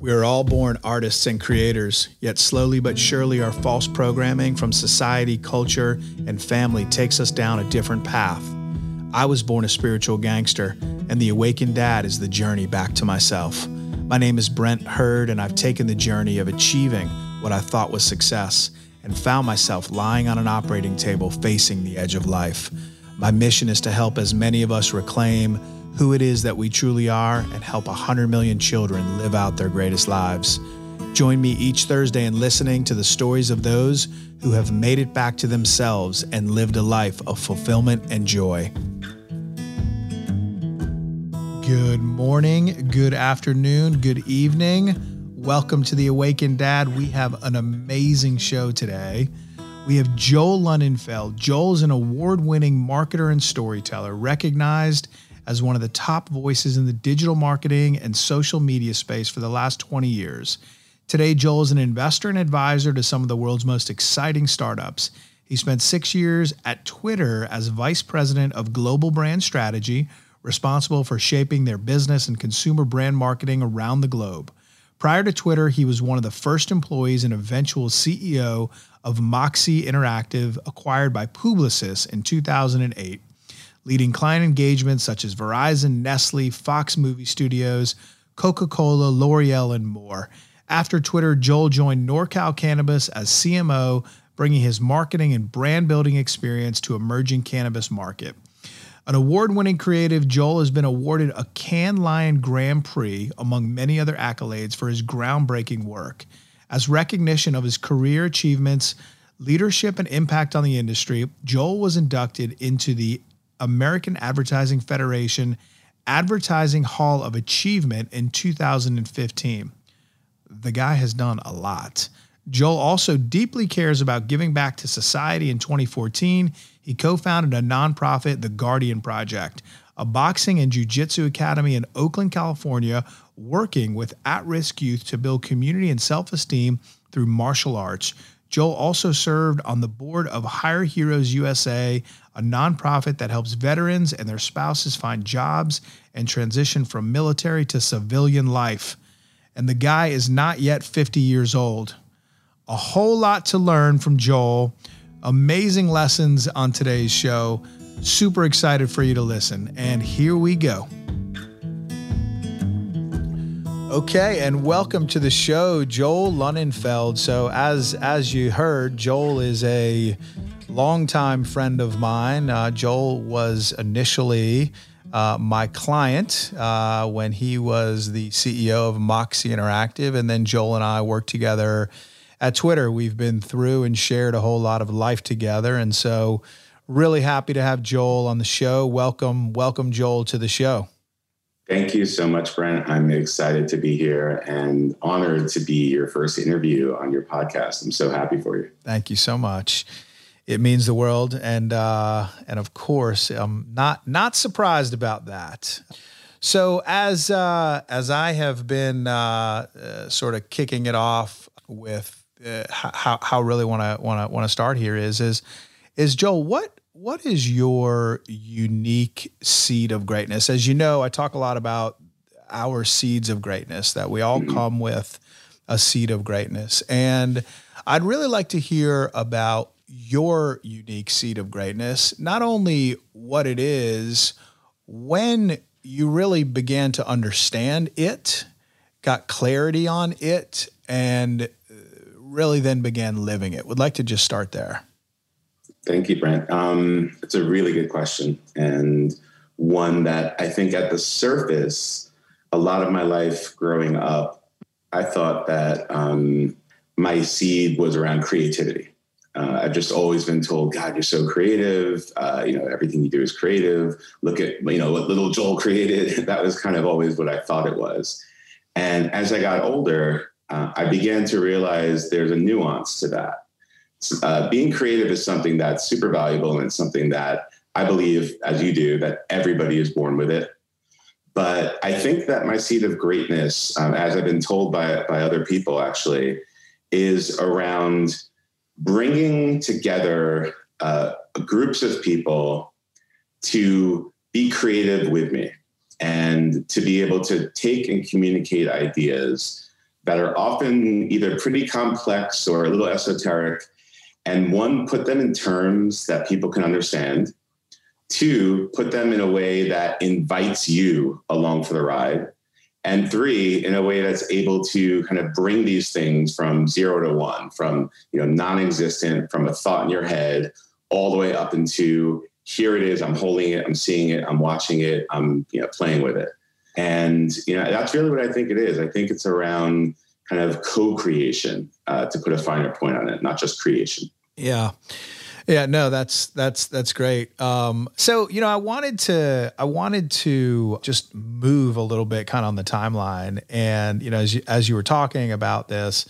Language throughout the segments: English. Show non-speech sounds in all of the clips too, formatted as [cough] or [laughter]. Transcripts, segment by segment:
We are all born artists and creators, yet slowly but surely our false programming from society, culture, and family takes us down a different path. I was born a spiritual gangster, and the awakened dad is the journey back to myself. My name is Brent Hurd, and I've taken the journey of achieving what I thought was success and found myself lying on an operating table facing the edge of life. My mission is to help as many of us reclaim who it is that we truly are and help 100 million children live out their greatest lives. Join me each Thursday in listening to the stories of those who have made it back to themselves and lived a life of fulfillment and joy. Good morning, good afternoon, good evening. Welcome to the Awakened Dad. We have an amazing show today. We have Joel Lunenfeld. Joel is an award winning marketer and storyteller, recognized as one of the top voices in the digital marketing and social media space for the last 20 years. Today, Joel is an investor and advisor to some of the world's most exciting startups. He spent six years at Twitter as vice president of global brand strategy, responsible for shaping their business and consumer brand marketing around the globe. Prior to Twitter, he was one of the first employees and eventual CEO of Moxie Interactive, acquired by Publicis in 2008 leading client engagements such as Verizon, Nestle, Fox Movie Studios, Coca Cola, L'Oreal, and more. After Twitter, Joel joined NorCal Cannabis as CMO, bringing his marketing and brand building experience to emerging cannabis market. An award winning creative, Joel has been awarded a Cannes Lion Grand Prix, among many other accolades, for his groundbreaking work. As recognition of his career achievements, leadership, and impact on the industry, Joel was inducted into the American Advertising Federation Advertising Hall of Achievement in 2015. The guy has done a lot. Joel also deeply cares about giving back to society. In 2014, he co founded a nonprofit, the Guardian Project, a boxing and jiu-jitsu academy in Oakland, California, working with at-risk youth to build community and self-esteem through martial arts. Joel also served on the board of Hire Heroes USA, a nonprofit that helps veterans and their spouses find jobs and transition from military to civilian life. And the guy is not yet 50 years old. A whole lot to learn from Joel. Amazing lessons on today's show. Super excited for you to listen. And here we go. Okay, and welcome to the show, Joel Lunenfeld. So, as as you heard, Joel is a longtime friend of mine. Uh, Joel was initially uh, my client uh, when he was the CEO of Moxie Interactive, and then Joel and I worked together at Twitter. We've been through and shared a whole lot of life together, and so really happy to have Joel on the show. Welcome, welcome, Joel, to the show. Thank you so much, Brent. I'm excited to be here and honored to be your first interview on your podcast. I'm so happy for you. Thank you so much. It means the world, and uh, and of course, I'm not not surprised about that. So as uh, as I have been uh, uh sort of kicking it off with uh, how how really want to want to want to start here is is is Joel what what is your unique seed of greatness? As you know, I talk a lot about our seeds of greatness, that we all mm-hmm. come with a seed of greatness. And I'd really like to hear about your unique seed of greatness, not only what it is, when you really began to understand it, got clarity on it, and really then began living it. Would like to just start there. Thank you, Brent. Um, it's a really good question, and one that I think at the surface, a lot of my life growing up, I thought that um, my seed was around creativity. Uh, I've just always been told, God, you're so creative. Uh, you know, everything you do is creative. Look at, you know, what little Joel [laughs] created. [laughs] that was kind of always what I thought it was. And as I got older, uh, I began to realize there's a nuance to that uh, being creative is something that's super valuable and something that I believe, as you do, that everybody is born with it. But I think that my seed of greatness, um, as I've been told by, by other people actually, is around bringing together uh, groups of people to be creative with me and to be able to take and communicate ideas that are often either pretty complex or a little esoteric. And one, put them in terms that people can understand. Two, put them in a way that invites you along for the ride. And three, in a way that's able to kind of bring these things from zero to one, from you know non-existent, from a thought in your head, all the way up into here it is. I'm holding it. I'm seeing it. I'm watching it. I'm you know playing with it. And you know that's really what I think it is. I think it's around kind of co-creation, uh, to put a finer point on it, not just creation. Yeah. Yeah, no, that's that's that's great. Um, so you know, I wanted to I wanted to just move a little bit, kind of on the timeline, and you know, as you, as you were talking about this,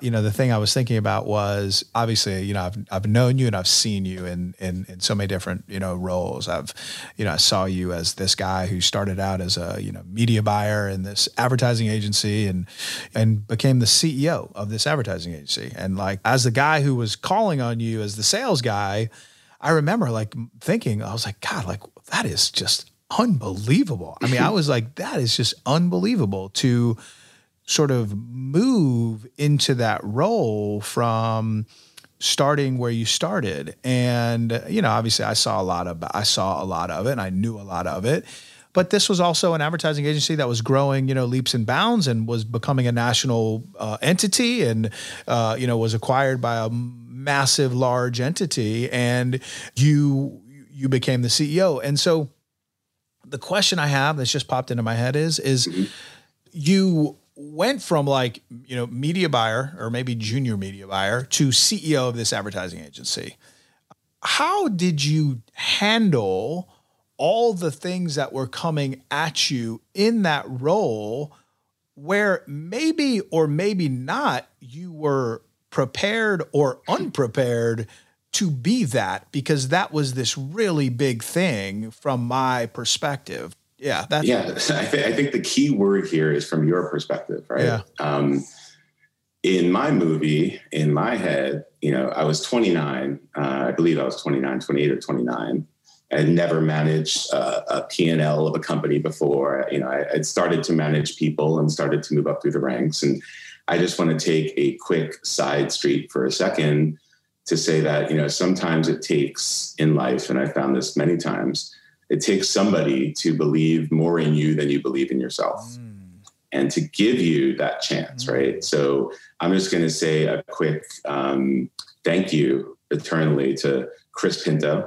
you know, the thing I was thinking about was obviously, you know, I've, I've known you and I've seen you in, in, in so many different, you know, roles. I've, you know, I saw you as this guy who started out as a, you know, media buyer in this advertising agency and, and became the CEO of this advertising agency. And like, as the guy who was calling on you as the sales guy, I remember like thinking, I was like, God, like that is just unbelievable. I mean, I was like, that is just unbelievable to, sort of move into that role from starting where you started. And you know obviously i saw a lot of i saw a lot of it and i knew a lot of it. But this was also an advertising agency that was growing you know leaps and bounds and was becoming a national uh, entity and uh, you know was acquired by a massive large entity. And you you became the ceo and so the question i have that's just popped into my head is is mm-hmm. you went from like you know media buyer or maybe junior media buyer to CEO of this advertising agency. How did you handle all the things that were coming at you in that role where maybe or maybe not you were prepared or unprepared to be that because that was this really big thing from my perspective yeah, that's yeah. I, th- I, think the key word here is from your perspective, right? Yeah. Um, in my movie, in my head, you know, I was 29. Uh, I believe I was 29, 28 or 29. I had never managed uh, a P&L of a company before. You know, I had started to manage people and started to move up through the ranks. And I just want to take a quick side street for a second to say that, you know, sometimes it takes in life, and I found this many times, it takes somebody to believe more in you than you believe in yourself mm. and to give you that chance mm. right so i'm just going to say a quick um, thank you eternally to chris pinto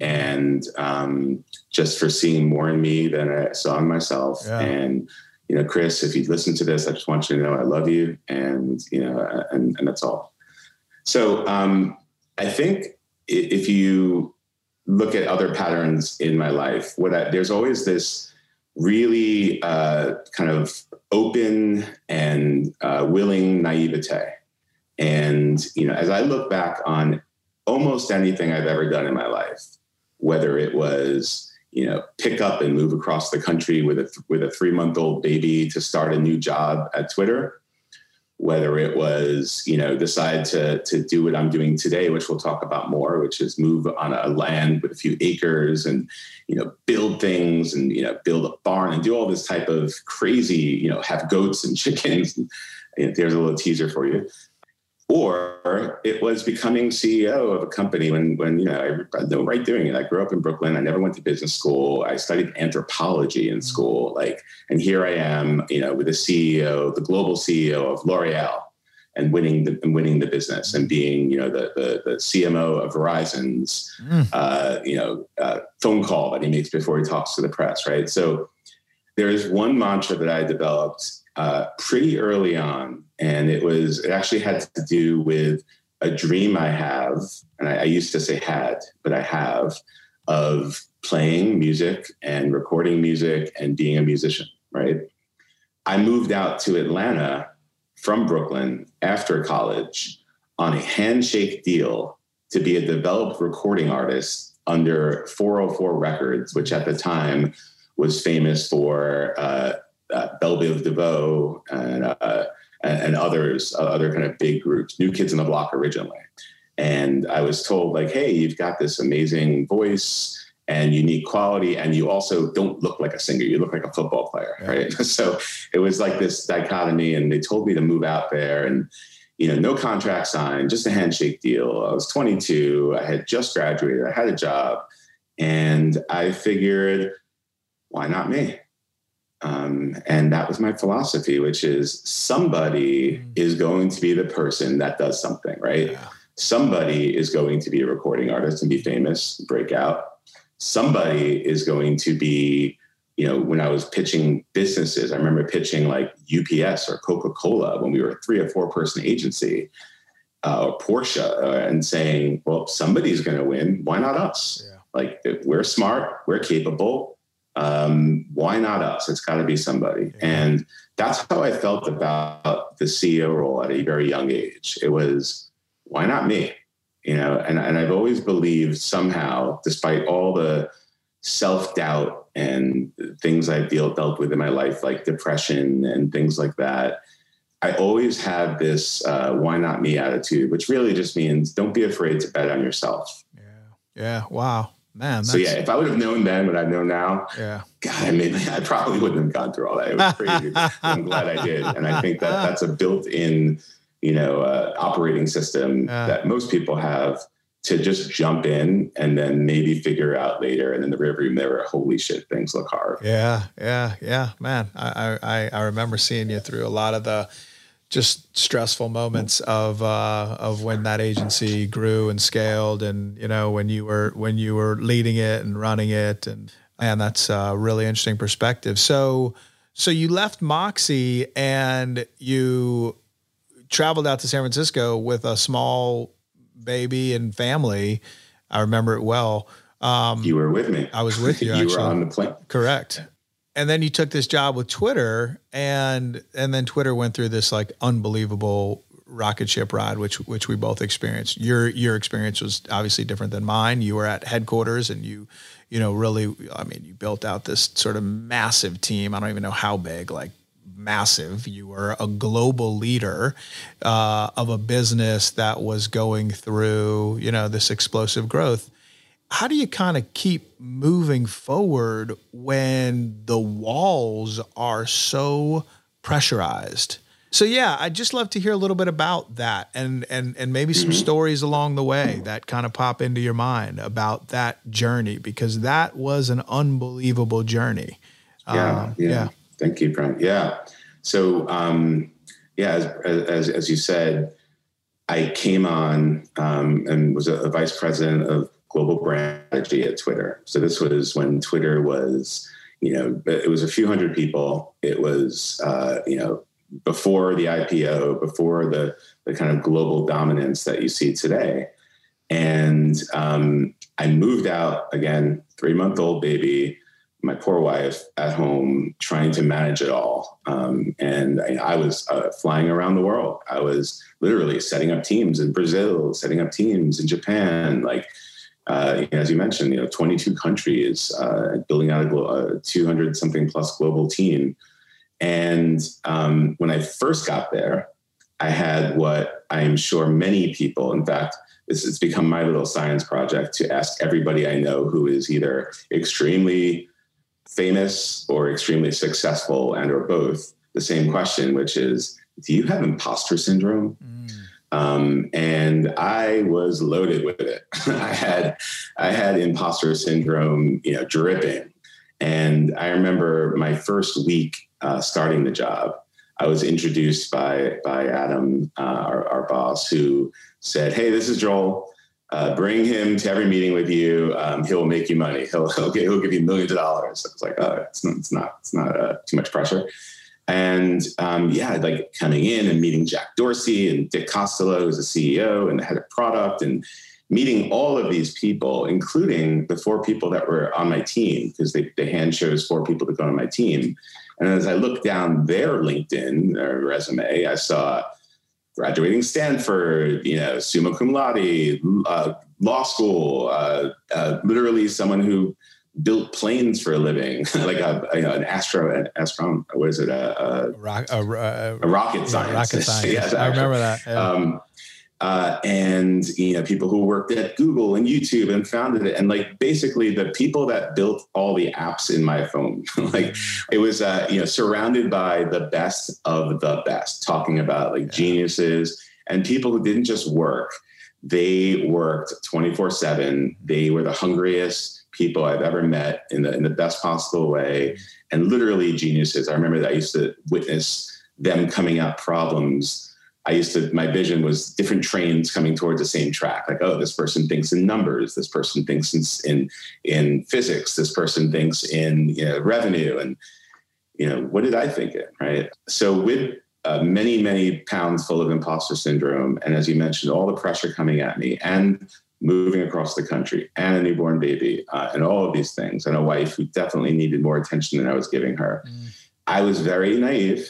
and um, just for seeing more in me than i saw in myself yeah. and you know chris if you listen to this i just want you to know i love you and you know and, and that's all so um, i think if you look at other patterns in my life, what I, there's always this really uh, kind of open and uh, willing naivete. And you know, as I look back on almost anything I've ever done in my life, whether it was you know pick up and move across the country with a with a three month old baby to start a new job at Twitter, whether it was you know decide to to do what i'm doing today which we'll talk about more which is move on a land with a few acres and you know build things and you know build a barn and do all this type of crazy you know have goats and [laughs] chickens. And, and there's a little teaser for you or it was becoming CEO of a company when, when you know, I no right doing it. I grew up in Brooklyn. I never went to business school. I studied anthropology in school. Like, and here I am, you know, with the CEO, the global CEO of L'Oreal, and winning the and winning the business and being, you know, the the, the CMO of Verizon's, mm. uh, you know, uh, phone call that he makes before he talks to the press, right? So there is one mantra that I developed uh, pretty early on, and it was it actually had to do with a dream I have, and I, I used to say had, but I have, of playing music and recording music and being a musician. Right. I moved out to Atlanta from Brooklyn after college on a handshake deal to be a developed recording artist under 404 Records, which at the time was famous for uh, uh, DeVoe and, uh, and, and others, uh, other kind of big groups, New Kids on the Block originally. And I was told like, hey, you've got this amazing voice and unique quality and you also don't look like a singer. You look like a football player yeah. right? [laughs] So it was like this dichotomy and they told me to move out there and you know no contract signed just a handshake deal. I was 22 i had just graduated. I had a job. And i figured why not me um, and that was my philosophy which is somebody mm. is going to be the person that does something right yeah. somebody is going to be a recording artist and be famous break out somebody is going to be you know when i was pitching businesses i remember pitching like ups or coca-cola when we were a three or four person agency uh, or porsche uh, and saying well somebody's going to win why not us yeah. like we're smart we're capable um, why not us? It's got to be somebody. And that's how i felt about the ceo role at a very young age. It was why not me? You know and, and i've always believed somehow despite all the self-doubt and things i've dealt, dealt with in my life like depression and things like that i always had this uh, why not me attitude which really just means don't be afraid to bet on yourself. Yeah. Yeah. Wow man so yeah if i would have known then what i know now yeah. God maybe i probably wouldn't have gone through all that. It was crazy [laughs] i'm glad i did. And i think that that's a built-in you know uh, operating system that most people have to just jump in and then maybe figure out later and then the rearview mirror holy shit things look hard. Yeah yeah yeah. Man i i i remember seeing you through a lot of the just stressful moments of uh, of when that agency grew and scaled, and you know when you were when you were leading it and running it, and and that's a really interesting perspective. So so you left Moxie and you traveled out to San Francisco with a small baby and family. I remember it well. Um, you were with me. I was with you. [laughs] you actually. were on the plane. Correct. And then you took this job with Twitter, and and then Twitter went through this like unbelievable rocket ship ride, which which we both experienced. Your your experience was obviously different than mine. You were at headquarters, and you you know really, I mean, you built out this sort of massive team. I don't even know how big, like massive. You were a global leader uh, of a business that was going through, you know, this explosive growth. How do you kind of keep moving forward when the walls are so pressurized? So yeah, I'd just love to hear a little bit about that and and and maybe some mm-hmm. stories along the way that kind of pop into your mind about that journey because that was an unbelievable journey. Yeah, um, yeah. yeah. Thank you, Brent. Yeah. So, um, yeah, as, as, as, you said, I came on um, and was a, a, vice president of global brand strategy at Twitter. So this was when Twitter was, you know, it was a few hundred people. It was, uh, you know, before the IPO, before the the kind of global dominance that you see today. And um, I moved out again, three month old baby my poor wife at home trying to manage it all. Um, and I, I was uh, flying around the world. I was literally setting up teams in Brazil, setting up teams in Japan, like, uh, as you mentioned, you know, 22 countries, uh, building out a 200 something plus global team. And um, when I first got there, I had what I am sure many people, in fact, it's, it's become my little science project to ask everybody I know who is either extremely famous or extremely successful and or both the same question which is do you have imposter syndrome mm. Um, and i was loaded with it [laughs] i had i had imposter syndrome you know dripping and i remember my first week uh, starting the job i was introduced by by adam uh, our, our boss who said hey this is joel uh, bring him to every meeting with you. Um, he'll make you money. He'll he'll, get, he'll give you millions of dollars. It's like, oh, it's not it's not, it's not uh, too much pressure. And um, yeah, like coming in and meeting Jack Dorsey and Dick Costolo, who's the CEO and the head of product, and meeting all of these people, including the four people that were on my team, because they, they hand chose four people to go on my team. And as I looked down their LinkedIn their resume, I saw graduating Stanford, you know, summa cum laude, uh, law school, uh, uh, literally someone who built planes for a living, [laughs] like a, a, an astro, an astron, what is it? A, a, Rock, a, a rocket scientist. Rocket scientist. [laughs] yes, I remember that. Yeah. Um, uh, and you know people who worked at Google and YouTube and founded it, and like basically the people that built all the apps in my phone. [laughs] like it was uh, you know surrounded by the best of the best, talking about like geniuses and people who didn't just work; they worked twenty four seven. They were the hungriest people I've ever met in the in the best possible way, and literally geniuses. I remember that I used to witness them coming out problems I used to, my vision was different trains coming towards the same track. Like, oh, this person thinks in numbers. This person thinks in, in, in physics. This person thinks in you know, revenue. And, you know, what did I think right? So with uh, many, many pounds full of imposter syndrome, and as you mentioned, all the pressure coming at me and moving across the country and a newborn baby uh, and all of these things and a wife who definitely needed more attention than I was giving her. Mm. I was very naive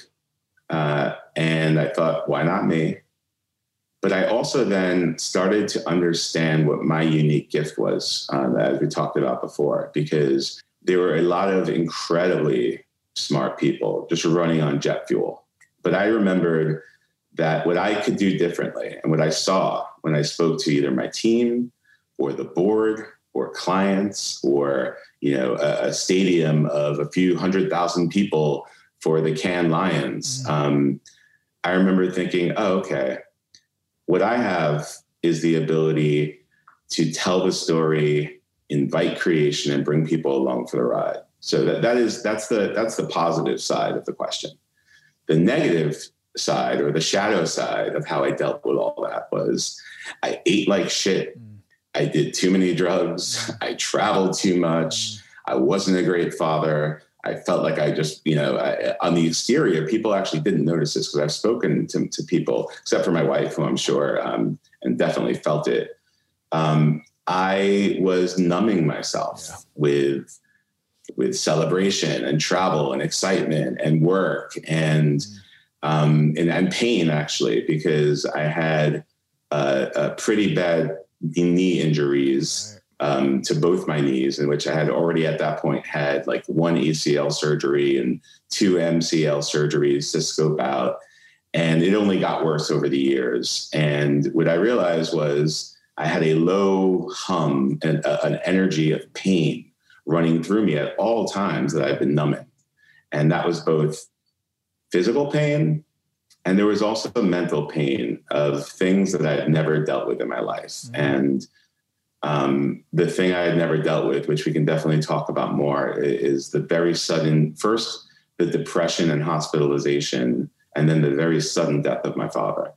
uh, and I thought, why not me? But I also then started to understand what my unique gift was, uh, as we talked about before, because there were a lot of incredibly smart people just running on jet fuel. But I remembered that what I could do differently and what I saw when I spoke to either my team or the board or clients or you know a, a stadium of a few hundred thousand people for the Cannes Lions. Mm-hmm. Um, I remember thinking, oh, okay, what I have is the ability to tell the story, invite creation, and bring people along for the ride. So that, that is that's the that's the positive side of the question. The negative side or the shadow side of how I dealt with all that was I ate like shit. Mm. I did too many drugs. Mm. I traveled too much. Mm. I wasn't a great father. I felt like I just, you know, I, on the exterior, people actually didn't notice this because I've spoken to, to, people, except for my wife, who I'm sure, um, and definitely felt it. Um, I was numbing myself yeah. with with celebration and travel and excitement and work and mm. Um, and, and, pain actually because I had a pretty bad knee injuries um, to both my knees, in which I had already at that point had like one ACL surgery and two MCL surgeries to scope out. And it only got worse over the years. And what I realized was I had a low hum and a, an energy of pain running through me at all times that I've been numbing. And that was both physical pain and there was also mental pain of things that I'd never dealt with in my life. Mm-hmm. And um, the thing I had never dealt with, which we can definitely talk about more, is the very sudden first the depression and hospitalization, and then the very sudden death of my father.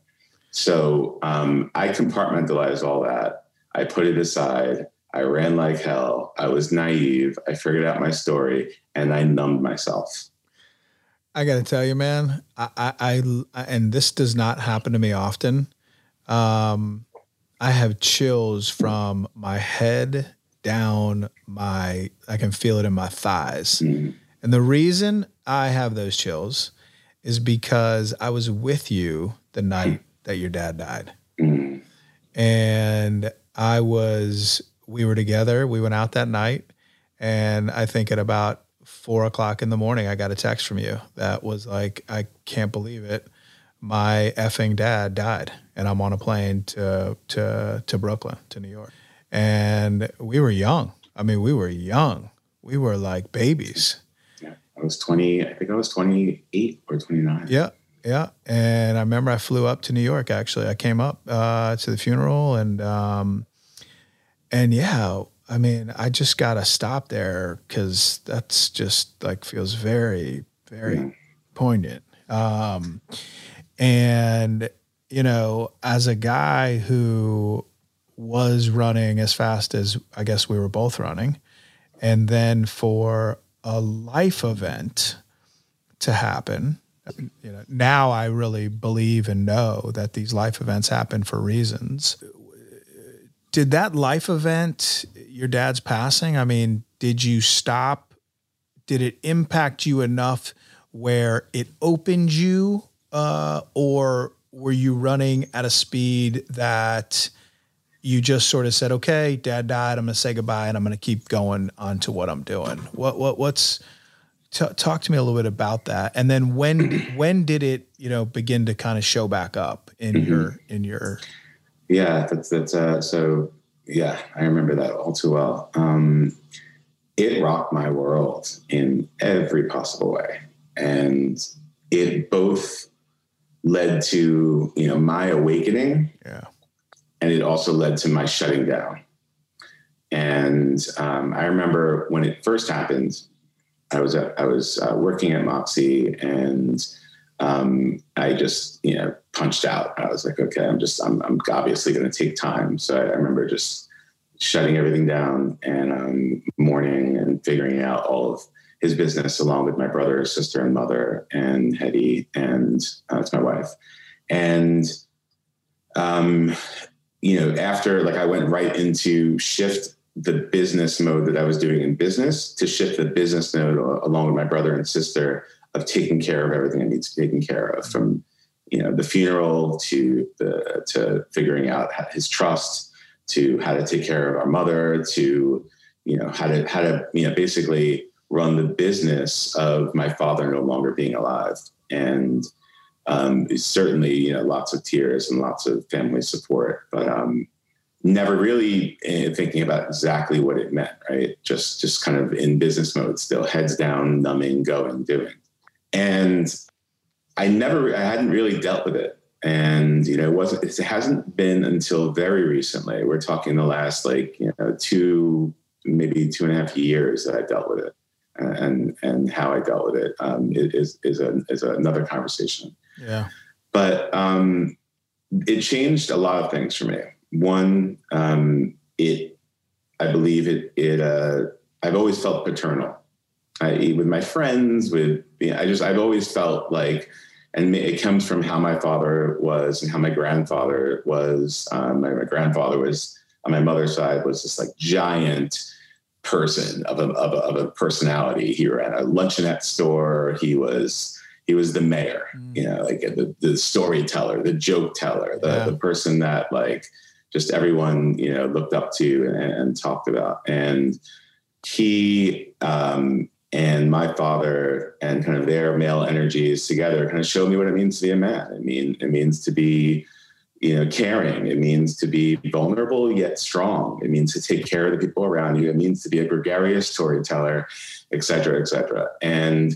So um, I compartmentalized all that. I put it aside. I ran like hell. I was naive. I figured out my story, and I numbed myself. I got to tell you, man. I, I, I, and this does not happen to me often. Um, I have chills from my head down my I can feel it in my thighs. Mm. And the reason I have those chills is because I was with you the night that your dad died. Mm. And I was we were together. We went out that night. And I think at about four o'clock in the morning, I got a text from you that was like, I can't believe it my effing dad died and I'm on a plane to to to Brooklyn, to New York. And we were young. I mean, we were young. We were like babies. Yeah. I was 20, I think I was 28 or 29. Yeah. Yeah. And I remember I flew up to New York actually. I came up uh, to the funeral and um and yeah, I mean, I just got to stop there cuz that's just like feels very very yeah. poignant. Um and, you know, as a guy who was running as fast as I guess we were both running, and then for a life event to happen, you know, now I really believe and know that these life events happen for reasons. Did that life event, your dad's passing, I mean, did you stop? Did it impact you enough where it opened you uh, or were you running at a speed that you just sort of said, "Okay, Dad died. I'm going to say goodbye, and I'm going to keep going on to what I'm doing." What what what's t- talk to me a little bit about that, and then when [clears throat] when did it you know begin to kind of show back up in mm-hmm. your in your Yeah, that's that's uh, so. Yeah, I remember that all too well. Um, it rocked my world in every possible way, and it both led to you know my awakening. Yeah, and it also led to my shutting down. And um, I remember when it first happened, I was uh, I was uh, working at Moxie and um, I just you know punched out. I was like, okay, I'm just I'm, I'm obviously going to take time. So I, I, remember just shutting everything down and um, mourning and figuring out all of his business along with my brother, sister, and mother, and Hetty, and uh, it's my wife. And um, you know, after like I went right into shift the business mode that I was doing in business to shift the business mode along with my brother and sister of taking care of everything I need to be taken care of from you know the funeral to the to figuring out his trust to how to take care of our mother to you know how to how to you know basically run the business of my father no longer being alive and um, certainly you know lots of tears and lots of family support but um, never really uh, thinking about exactly what it meant, right? Just just kind of in business mode still, heads down, numbing, going, doing. And I never I hadn't really dealt with it. And you know, it wasn't it hasn't been until very recently. We're talking the last like, you know, two, maybe two and a half years that I dealt with it. And and how I dealt with it um, is is a is another conversation. Yeah. But um, it changed a lot of things for me one, um, it, I believe it, it, uh, I've always felt paternal. I, eat with my friends, with, you know, I just, I've always felt like, and it comes from how my father was and how my grandfather was. Um, my, my, grandfather was on my mother's side was this like giant person of a, of a, of a personality. He ran a luncheonette store. He was he was the mayor, mm. you know, like the, the storyteller, the joke teller, the, yeah. the person that like just everyone you know looked up to and, and talked about and he um, and my father and kind of their male energies together kind of showed me what it means to be a man. I mean, it means to be, you know, caring. It means to be vulnerable yet strong. It means to take care of the people around you. It means to be a gregarious storyteller, et cetera, et cetera. And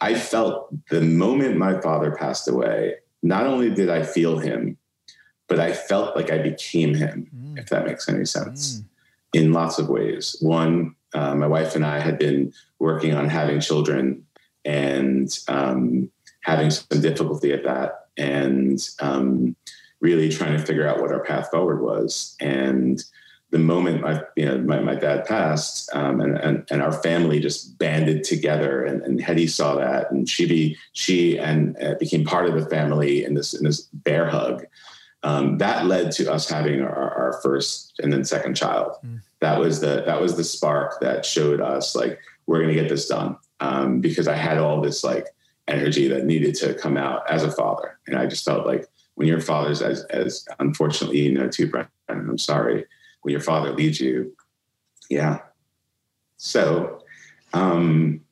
I felt the moment my father passed away, not only did I feel him, but I felt like I became him, mm. if that makes any sense, mm. in lots of ways. One, uh, my wife and I had been working on having children and um, having some difficulty at that, and um, really trying to figure out what our path forward was. And the moment my, you know, my, my dad passed, um, and, and, and our family just banded together, and, and Hetty saw that, and she be, she and uh, became part of the family in this in this bear hug um, that led to us having our, our, first and then second child. Mm. That was the that was the spark that showed us like we're going to get this done um, because I had all this like energy that needed to come out as a father, and I just felt like when your father's as as unfortunately you know too, Brent, I'm sorry when your father leaves you, yeah. So um,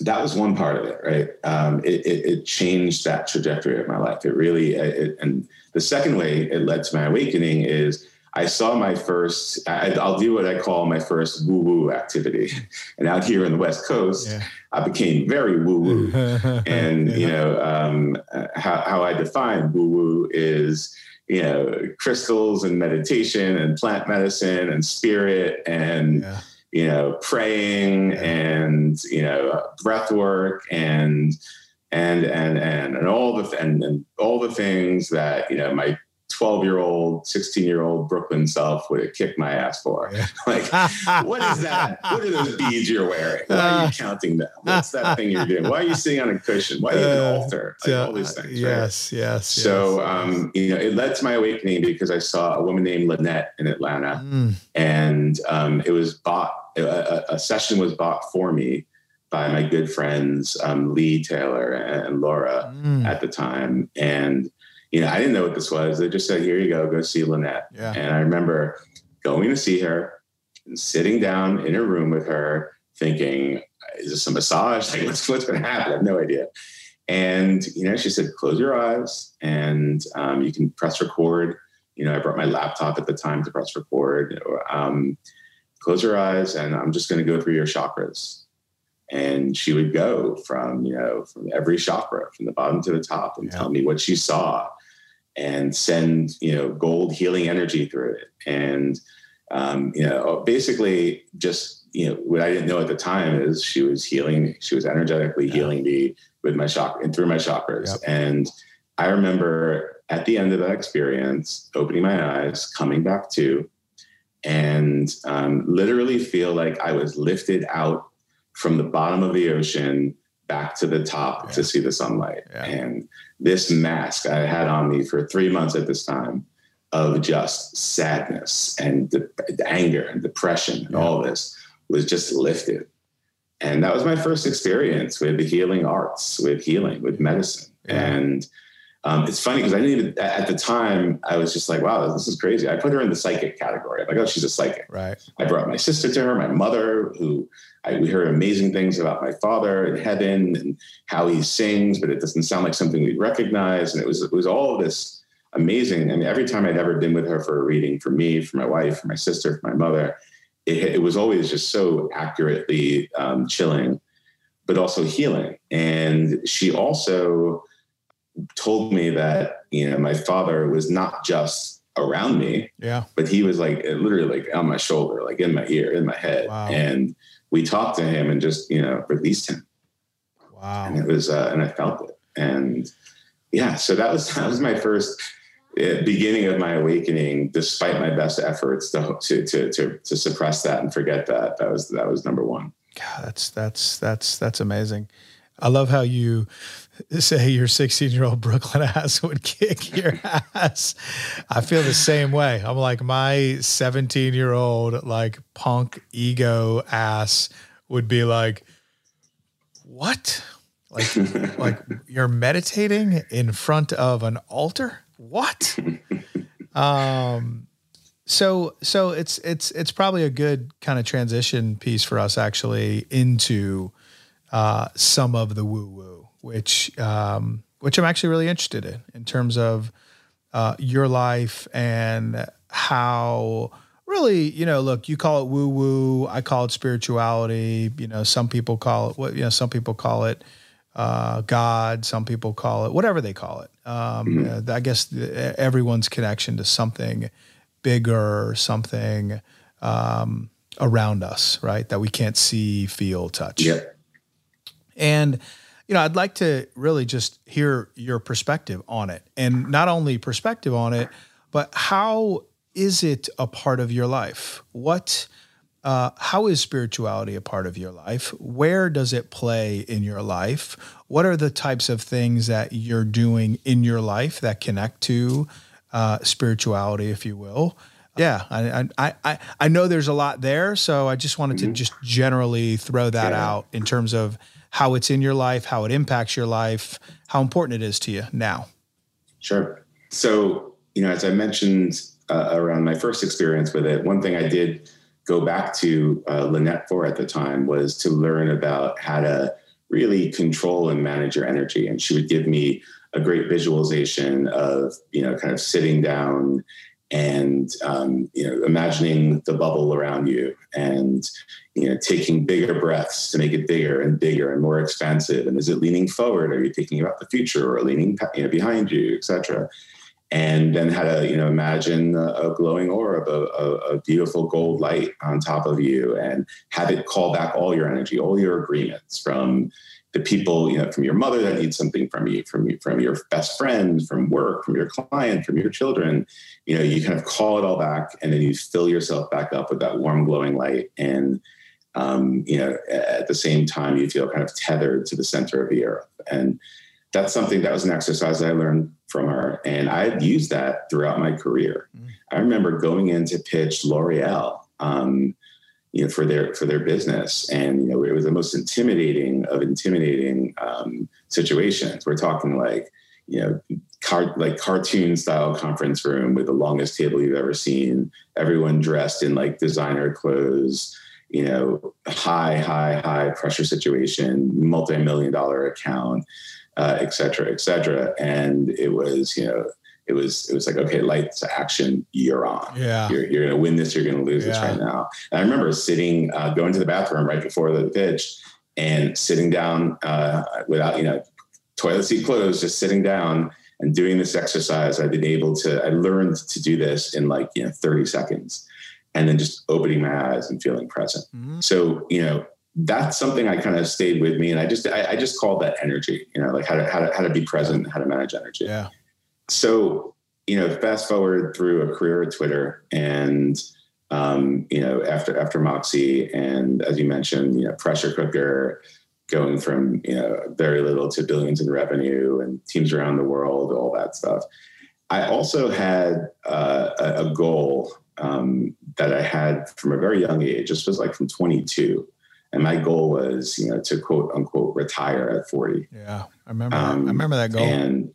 that was one part of it, right? Um, it, it, it, changed that trajectory of my life. It really, it, and the second way it led to my awakening is I saw my first, I, will do what I call my first woo woo activity. [laughs] And out here in the West Coast, yeah. I became very woo woo. [laughs] and, yeah. you know, um, how, how I define woo woo is, you know, crystals and meditation and plant medicine and spirit and, yeah you know, praying and, you know, breath work and, and, and, and, and all the, and, and all the things that, you know, my 12 year old, 16 year old Brooklyn self would have kicked my ass for. Yeah. [laughs] Like, what is that? What are those beads you're wearing? Why are you counting them? What's that thing you're doing? Why are you sitting on a cushion? Why do you have an altar? Like all these things. Yes, right? yes. So, yes. Um, you know, it led to my awakening because I saw a woman named Lynette in Atlanta mm. and um, it was bought, a, a, session was bought for me by my good friends, um, Lee Taylor and Laura mm. at the time. And you know, I didn't know what this was. They just said, here you go, go see Lynette. Yeah. And I remember going to see her and sitting down in a room with her thinking, is this a massage? [laughs] Like, what's, what's going to happen? I have no idea. And, you know, she said, close your eyes and um, you can press record You know, I brought my laptop at the time to press record. Um, close your eyes, and I'm just going to go through your chakras. And she would go from you know from every chakra, from the bottom to the top, and yeah. tell me what she saw, and send you know gold healing energy through it, and um, you know basically just you know what I didn't know at the time is she was healing, she was energetically yeah. healing me with my chakra and through my chakras, yep. and I remember at the end of that experience, opening my eyes, coming back to, and um, literally feel like I was lifted out from the bottom of the ocean back to the top yeah. to see the sunlight. Yeah. And this mask I had on me for three months at this time of just sadness and de- anger and depression and yeah. all this was just lifted. And that was my first experience with the healing arts, with healing, with medicine. And um, it's funny because I didn't even at the time I was just like, wow, this is crazy. I put her in the psychic category. I'm like, oh, she's a psychic. Right. I brought my sister to her, my mother, who I, we heard amazing things about my father in heaven and how he sings, but it doesn't sound like something we'd recognize. And it was it was all this amazing. I mean, every time I'd ever been with her for a reading, for me, for my wife, for my sister, for my mother, it, it was always just so accurately um, chilling, but also healing. And she also told me that you know my father was not just around me yeah. but he was like literally like on my shoulder like in my ear in my head. Wow. and we talked to him and just you know released him. Wow. And it was uh, and i felt it. And yeah so that was [laughs] that was my first uh, beginning of my awakening despite my best efforts to, to to to to suppress that and forget that. That was that was number one. God, that's that's that's that's amazing. I love how you say your 16 year old Brooklyn [laughs] ass would kick your ass. I feel the same way. I'm like, my 17 year old, like, punk ego ass would be like, what? Like, [laughs] like you're meditating in front of an altar? What? um, so so it's it's it's probably a good kind of transition piece for us actually into uh, some of the woo woo, which um, which I'm actually really interested in in terms of uh, your life and how really you know look you call it woo woo I call it spirituality you know some people call it what you know some people call it uh, God some people call it whatever they call it. Um, mm-hmm. I guess the, everyone's connection to something bigger something um, around us right that we can't see feel touch. Yeah. And you know, I'd like to really just hear your perspective on it, and not only perspective on it, but how is it a part of your life? What, uh, how is spirituality a part of your life? Where does it play in your life? What are the types of things that you're doing in your life that connect to uh, spirituality, if you will? Yeah, I, I, I, I know there's a lot there, so I just wanted mm-hmm. to just generally throw that yeah. out in terms of how it's in your life, how it impacts your life, how important it is to you now. Sure. So, you know, as I mentioned uh, around my first experience with it, one thing I did go back to uh, Lynette for at the time was to learn about how to really control and manage your energy. And she would give me a great visualization of, you know, kind of sitting down and um, you know imagining the bubble around you and you know taking bigger breaths to make it bigger and bigger and more expansive. And is it leaning forward? Are you thinking about the future or leaning you know, behind you etc and then how to you know imagine a, a glowing orb a, a, a, beautiful gold light on top of you and have it call back all your energy all your agreements from the people, you know, from your mother that needs something from you, from from your best friend, from work, from your client, from your children, you know, you kind of call it all back, and then you fill yourself back up with that warm, glowing light, and um, you know, at the same time, you feel kind of tethered to the center of the earth, and that's something that was an exercise I learned from her, and I've used that throughout my career. Mm. I remember going in to pitch L'Oreal. Um, you know, for their for their business. And you know, it was the most intimidating of intimidating um, situations. We're talking like you know, car- like cartoon style conference room with the longest table you've ever seen. Everyone dressed in like designer clothes. You know, high, high, high pressure situation, multi million dollar account, uh, et cetera, et cetera. And it was you know it was it was like okay lights action you're on yeah you're, you're gonna win this you're gonna lose yeah. this right now and i remember sitting uh, going to the bathroom right before the pitch and sitting down uh, without you know toilet seat closed just sitting down and doing this exercise i've been able to i learned to do this in like you know 30 seconds and then just opening my eyes and feeling present mm-hmm. so you know that's something I kind of stayed with me, and I just I, I, just called that energy. You know, like how to how to how to be present, how to manage energy. Yeah. So you know, fast forward through a career at Twitter, and um, you know, after after Moxie, and as you mentioned, you know, pressure cooker, going from you know very little to billions in revenue, and teams around the world, all that stuff. I also had uh, a, a goal um, that I had from a very young age. This was like from 22 and my goal was, you know, to quote unquote retire at 40. Yeah, I remember. Um, I remember that goal. And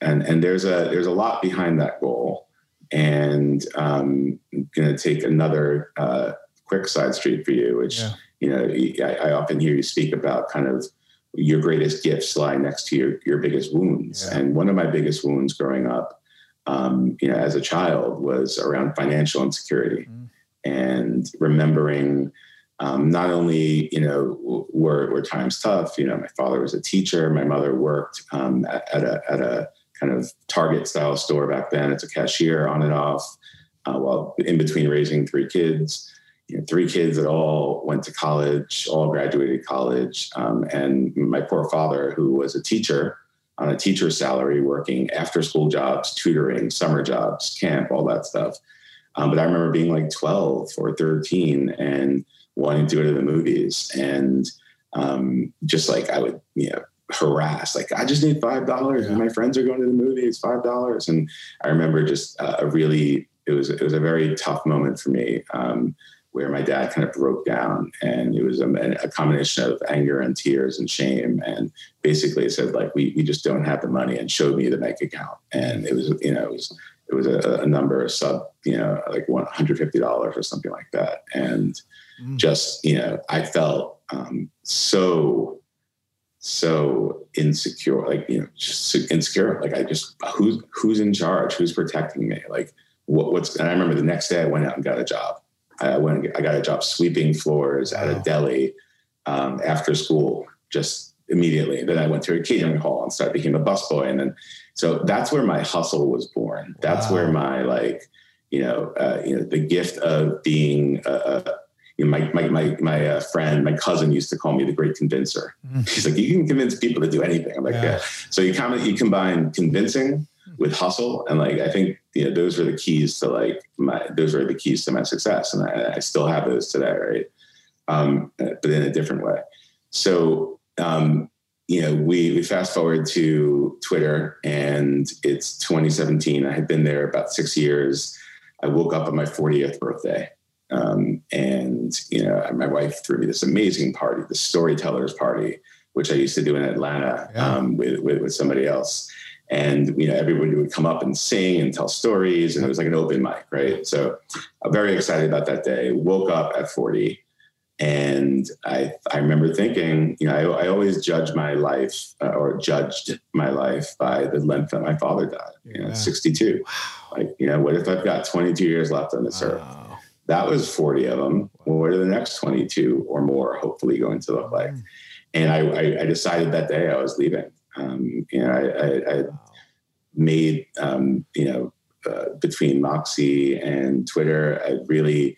and and there's a there's a lot behind that goal. And um, I'm going to take another uh, quick side street for you, which yeah. you know I, I, often hear you speak about kind of your greatest gifts lie next to your your biggest wounds. Yeah. And one of my biggest wounds growing up, um, you know, as a child, was around financial insecurity mm. and remembering um, not only you know were, were times tough you know my father was a teacher my mother worked um, at, at, a, at a kind of target style store back then as a cashier on and off uh, while in between raising three kids. You know, three kids that all went to college all graduated college um, and my poor father who was a teacher on a teacher's salary working after school jobs tutoring summer jobs camp all that stuff. Um, but i remember being like 12 or 13 and wanting to go to the movies and um, just like I would, you know, harass like I just need five dollars and my friends are going to the movies five dollars. And I remember just uh, a really it was it was a very tough moment for me um, where my dad kind of broke down and it was a, a, combination of anger and tears and shame and basically said like we, we just don't have the money and showed me the bank account. And it was you know it was it was a, a number sub you know like $150 or something like that. And mm. just you know i felt um, so so insecure like you know just insecure. Like i just who's who's in charge? Who's protecting me? Like what, what's and i remember the next day i went out and got a job. I went i got a job sweeping floors at a deli um, after school just immediately. Then i went to a catering hall and started became a busboy. And then so that's where my hustle was born. That's wow. where my like you know uh, you know the gift of being a you know, my my my, my uh, friend, my cousin used to call me the great convincer. Mm. He's like, you can convince people to do anything. I'm like, yeah. yeah. So you kind of you combine convincing with hustle, and like I think you know those are the keys to like my those are the keys to my success, and I, I still have those today, right? Um, but in a different way. So um, you know, we we fast forward to Twitter, and it's 2017. I had been there about six years. I woke up on my 40th birthday um, and you know, my wife threw me this amazing party, the storytellers party, which I used to do in Atlanta yeah. um, with, with, with somebody else. And you know, everybody would come up and sing and tell stories, and it was like an open mic, right? So, I'm very excited about that day. Woke up at 40, and I I remember thinking, you know, I, I always judge my life uh, or judged my life by the length that my father died. You know, 62. Wow. Like, you know, what if I've got 22 years left on this wow. earth? That was 40 of them. Well, what are the next 22 or more hopefully going to look like? And I, I, decided that day I was leaving. Um, you know, I, I, I made, um, you know, uh, between Moxie and Twitter, I really,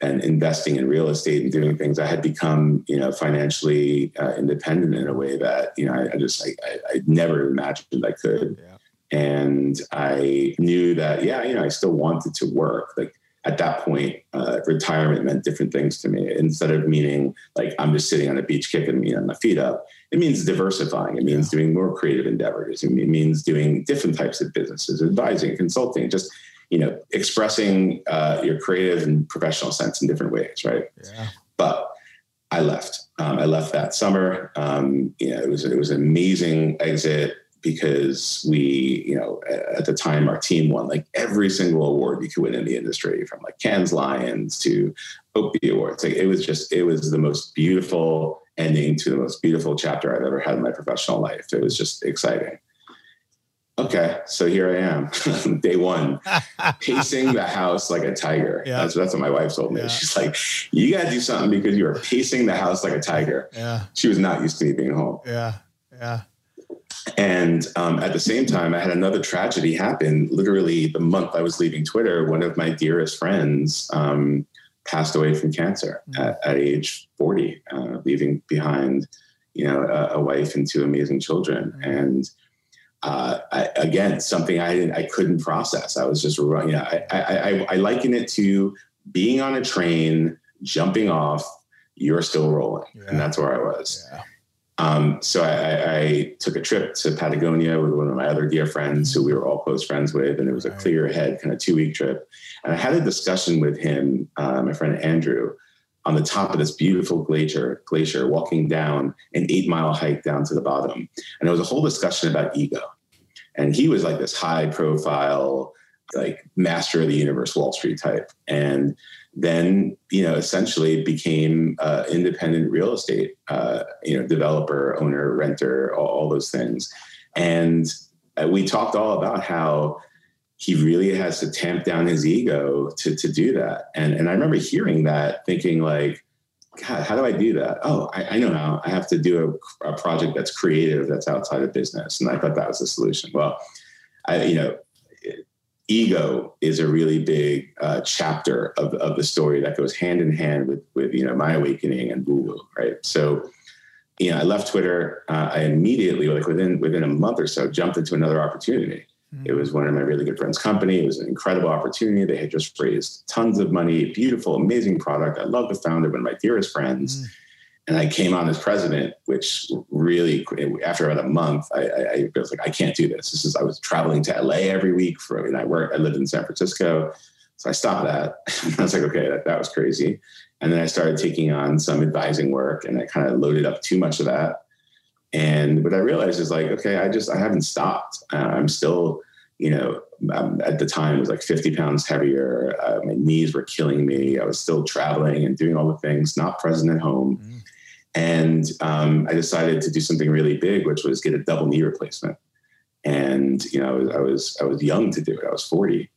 and investing in real estate and doing things, I had become, you know, financially uh, independent in a way that, you know, I, I just, I, I, I, never imagined I could. Yeah. And I knew that, yeah, you know, I still wanted to work. Like at that point, uh, retirement meant different things to me. Instead of meaning like I'm just sitting on a beach kicking me know, my feet up, it means diversifying. It means doing more creative endeavors. It means doing different types of businesses, advising, consulting, just you know, expressing uh, your creative and professional sense in different ways, right? Yeah. But I left. Um, I left that summer. Um, you know, it was it was an amazing exit because we, you know, at the time our team won like every single award you could win in the industry, from like Cannes Lions to Opie Awards. Like it was just, it was the most beautiful ending to the most beautiful chapter I've ever had in my professional life. It was just exciting. okay, so here I am, [laughs] day one, [laughs] pacing the house like a tiger. Yeah. That's, that's what my wife told me. Yeah. She's like, you got to do something because you are pacing the house like a tiger. Yeah. She was not used to me being home. Yeah. Yeah. And um, at the same time, I had another tragedy happen. Literally, the month I was leaving Twitter, one of my dearest friends um, passed away from cancer mm-hmm. at, at, age 40, uh, leaving behind, you know, a, a, wife and two amazing children. Mm-hmm. And uh, I, again, something I didn't, I couldn't process. I was just running. Yeah, I, I, I, I liken it to being on a train, jumping off. You're still rolling, yeah. and that's where I was. Yeah. Um, so I, I, took a trip to Patagonia with one of my other dear friends who we were all close friends with, and it was a clear head kind of two week trip. And I had a discussion with him, uh, my friend Andrew, on the top of this beautiful glacier, glacier, walking down an eight mile hike down to the bottom. And there was a whole discussion about ego. And he was like this high profile, like master of the universe, Wall Street type. And then, you know, essentially became uh, independent real estate, uh, you know, developer, owner, renter, all, all those things. And uh, we talked all about how he really has to tamp down his ego to to do that. And and I remember hearing that, thinking like, God, how do I do that? Oh, I, I know how. I have to do a, a, project that's creative, that's outside of business. And I thought that was the solution. Well, I you know, ego is a really big uh, chapter of of the story that goes hand in hand with with you know my awakening and Woo Woo, right? So. You know, I left Twitter. Uh, I immediately, like within within a month or so, jumped into another opportunity Mm-hmm. It was one of my really good friends' company. It was an incredible opportunity. They had just raised tons of money, beautiful, amazing product. I love the founder, one of my dearest friends. Mm. And I came on as president, which really, after about a month, I, I, I, was like, I can't do this. This is, I was traveling to LA every week for, I mean, I worked, I lived in San Francisco. So I stopped that. [laughs] I was like, okay, that, that was crazy. And then I started taking on some advising work and I kind of loaded up too much of that. And what I realized is like, okay, I just I haven't stopped. Uh, I'm still, you know, um, at the time it was like 50 pounds heavier. Uh, my knees were killing me. I was still traveling and doing all the things, not present at home. Mm. And um, I decided to do something really big, which was get a double knee replacement. And you know, I was I was young to do it. I was 40,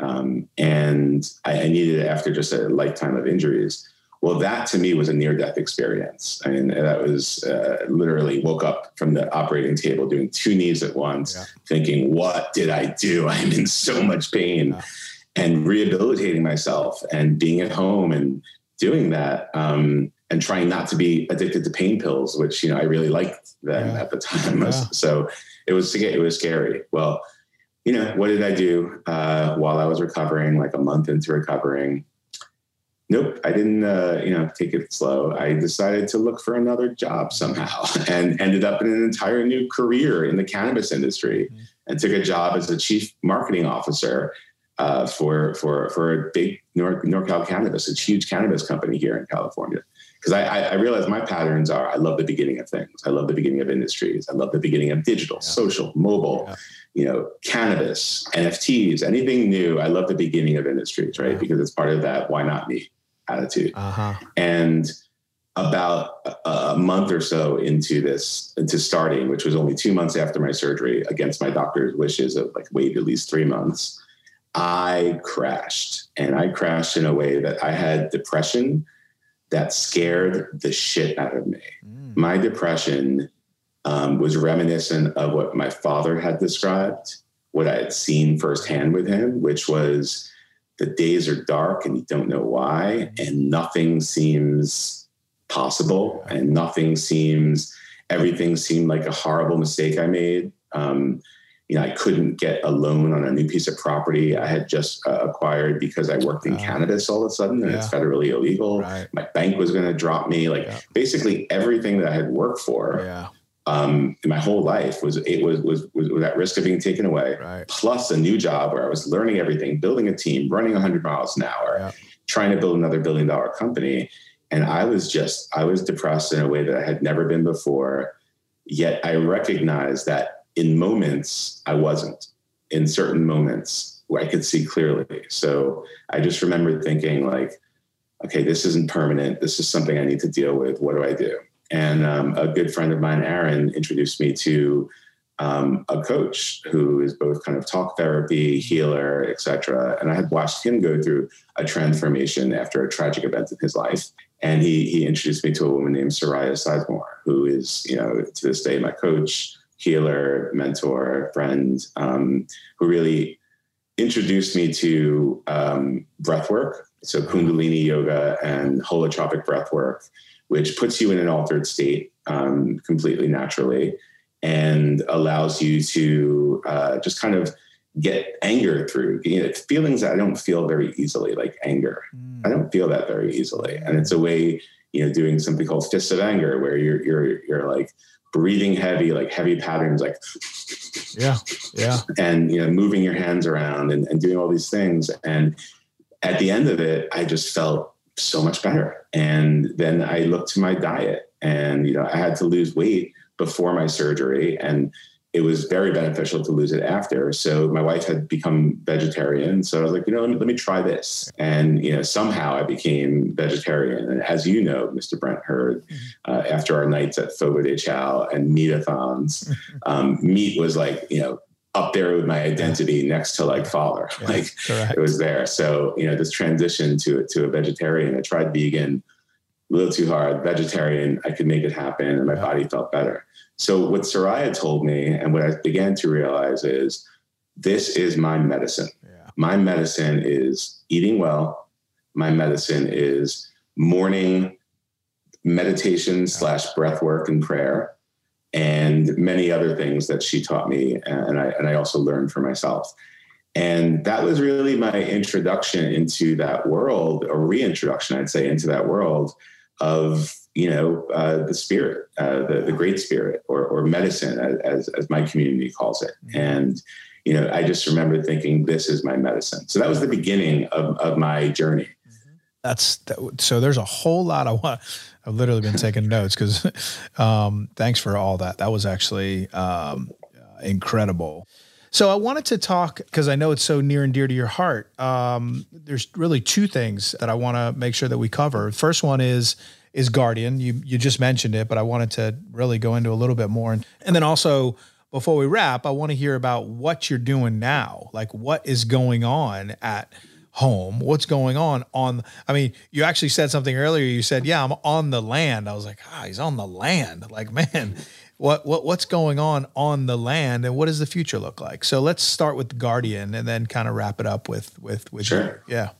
um, and I, I needed it after just a lifetime of injuries. Well, that to me was a near death experience. I mean, that was uh, literally woke up from the operating table doing two knees at once, yeah. thinking, what did I do? [laughs] I'm in so much pain. Yeah. And rehabilitating myself and being at home and doing that um, and trying not to be addicted to pain pills, which, you know, I really liked them yeah. at the time. [laughs] So it was, it was scary. Well, you know, what did I do uh, while I was recovering, like a month into recovering? nope i didn't uh, you know take it slow i decided to look for another job somehow [laughs] and ended up in an entire new career in the cannabis industry mm-hmm. and took a job as a chief marketing officer uh, for for for a big Nor- norcal cannabis a huge cannabis company here in california because I, I, I realize my patterns are I love the beginning of things. I love the beginning of industries. I love the beginning of digital, yeah. social, mobile, yeah. you know, cannabis, NFTs, anything new. I love the beginning of industries, right? Yeah. Because it's part of that. Why not me? attitude. Uh-huh. And about a month or so into this, into starting, which was only two months after my surgery, against my doctor's wishes of like wait at least three months, I crashed. And I crashed in a way that I had depression that scared the shit out of me. Mm. My depression um, was reminiscent of what my father had described, what I had seen firsthand with him, which was the days are dark and you don't know why, and nothing seems possible, and nothing seems, everything seemed like a horrible mistake I made. Um, you know, I couldn't get a loan on a new piece of property I had just uh, acquired because I worked in uh, cannabis all of a sudden and yeah. it's federally illegal. Right. My bank was going to drop me. Like yeah. basically everything that I had worked for yeah um, in my whole life was it was, was was was at risk of being taken away. Right. Plus a new job where I was learning everything, building a team, running 100 miles an hour, trying to build another billion dollar company, and I was just I was depressed in a way that I had never been before. Yet I recognized that in moments I wasn't. In certain moments I could see clearly. So I just remember thinking like, okay, this isn't permanent. This is something I need to deal with. What do I do? And um, a good friend of mine, Aaron, introduced me to um, a coach who is both kind of talk therapy, healer, etc. And I had watched him go through a transformation after a tragic event in his life. And he he introduced me to a woman named Soraya Sizemore, who is, you know, to this day my coach, healer, mentor, friend, um, who really introduced me to um, breath work, so Kundalini yoga and holotropic breath work, which puts you in an altered state um, completely naturally and allows you to uh, just kind of get anger through you know, feelings that I don't feel very easily, like anger. Mm. I don't feel that very easily, and it's a way you know doing something called fists of anger, where you're you're you're like breathing heavy, like heavy patterns, like yeah, yeah, and you know moving your hands around and, and doing all these things, and at the end of it, I just felt so much better. And then I looked to my diet, and you know I had to lose weight before my surgery. And it was very beneficial to lose it after. So my wife had become vegetarian. So I was like, you know, let me, let me try this. And, you know, somehow I became vegetarian. And as you know, Mr. Brent Heard, mm-hmm. uh, after our nights at Fogo de Chao and meatathons, um, meat was like, you know, up there with my identity next to like father. [laughs] Like correct. it was there. So, you know, this transition to, to a vegetarian, I tried vegan, a little too hard, vegetarian, I could make it happen and my yeah. body felt better. So what Soraya told me and what I began to realize is this is my medicine. Yeah. My medicine is eating well. My medicine is morning meditation slash breath work and prayer and many other things that she taught me and I, and I also learned for myself. And that was really my introduction into that world, or reintroduction, I'd say, into that world of you know, uh, the spirit, uh, the, the great spirit, or, or medicine, as, as my community calls it. Mm-hmm. And, you know, I just remember thinking, this is my medicine. So that was the beginning of, of my journey. Mm-hmm. That's so. There's a whole lot I want. I've literally been taking [laughs] notes because, um, thanks for all that. That was actually um, incredible. So I wanted to talk because I know it's so near and dear to your heart. Um, there's really two things that I want to make sure that we cover. First one is is Guardian. You you just mentioned it, but I wanted to really go into a little bit more. And, and then also before we wrap, I want to hear about what you're doing now. Like what is going on at home? What's going on on I mean, you actually said something earlier. You said, "Yeah, I'm on the land." I was like, "Ah, he's on the land." Like, [laughs] man, what what what's going on on the land and what does the future look like? So let's start with Guardian and then kind of wrap it up with with with sure. You. Yeah.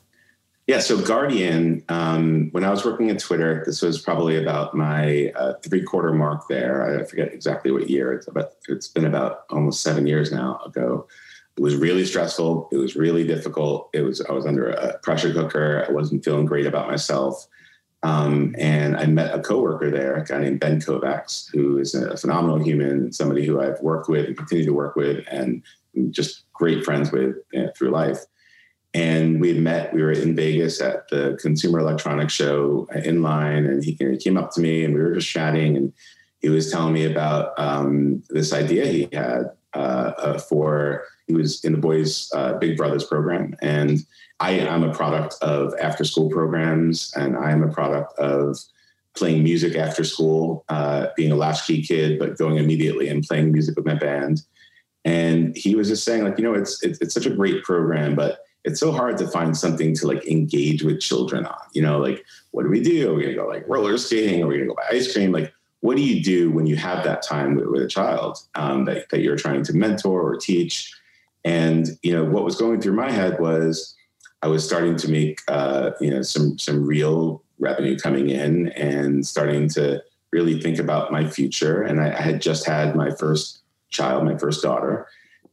Yeah, so Guardian, um, when I was working at Twitter, this was probably about my uh, three quarter mark there. I forget exactly what year. It's about. It's been about almost seven years now ago. It was really stressful. It was really difficult. It was. I was under a pressure cooker. I wasn't feeling great about myself. Um, and I met a coworker there, a guy named Ben Kovacs, who is a phenomenal human, somebody who I've worked with and continue to work with, and just great friends with you know, through life. And we had met, we were in Vegas at the Consumer Electronics Show in line, and he, he came up to me and we were just chatting. And he was telling me about um, this idea he had uh, uh, for, he was in the Boys uh, Big Brothers program. And I am a product of after school programs, and I am a product of playing music after school, uh, being a latchkey kid, but going immediately and playing music with my band. And he was just saying, like, you know, it's, it's, it's such a great program, but it's so hard to find something to like engage with children on. You know, like what do we do? Are we gonna go like roller skating? Are we gonna go buy ice cream? Like, what do you do when you have that time with, with a child um, that, that you're trying to mentor or teach? And you know, what was going through my head was I was starting to make uh, you know some some real revenue coming in and starting to really think about my future. And I, I had just had my first child, my first daughter,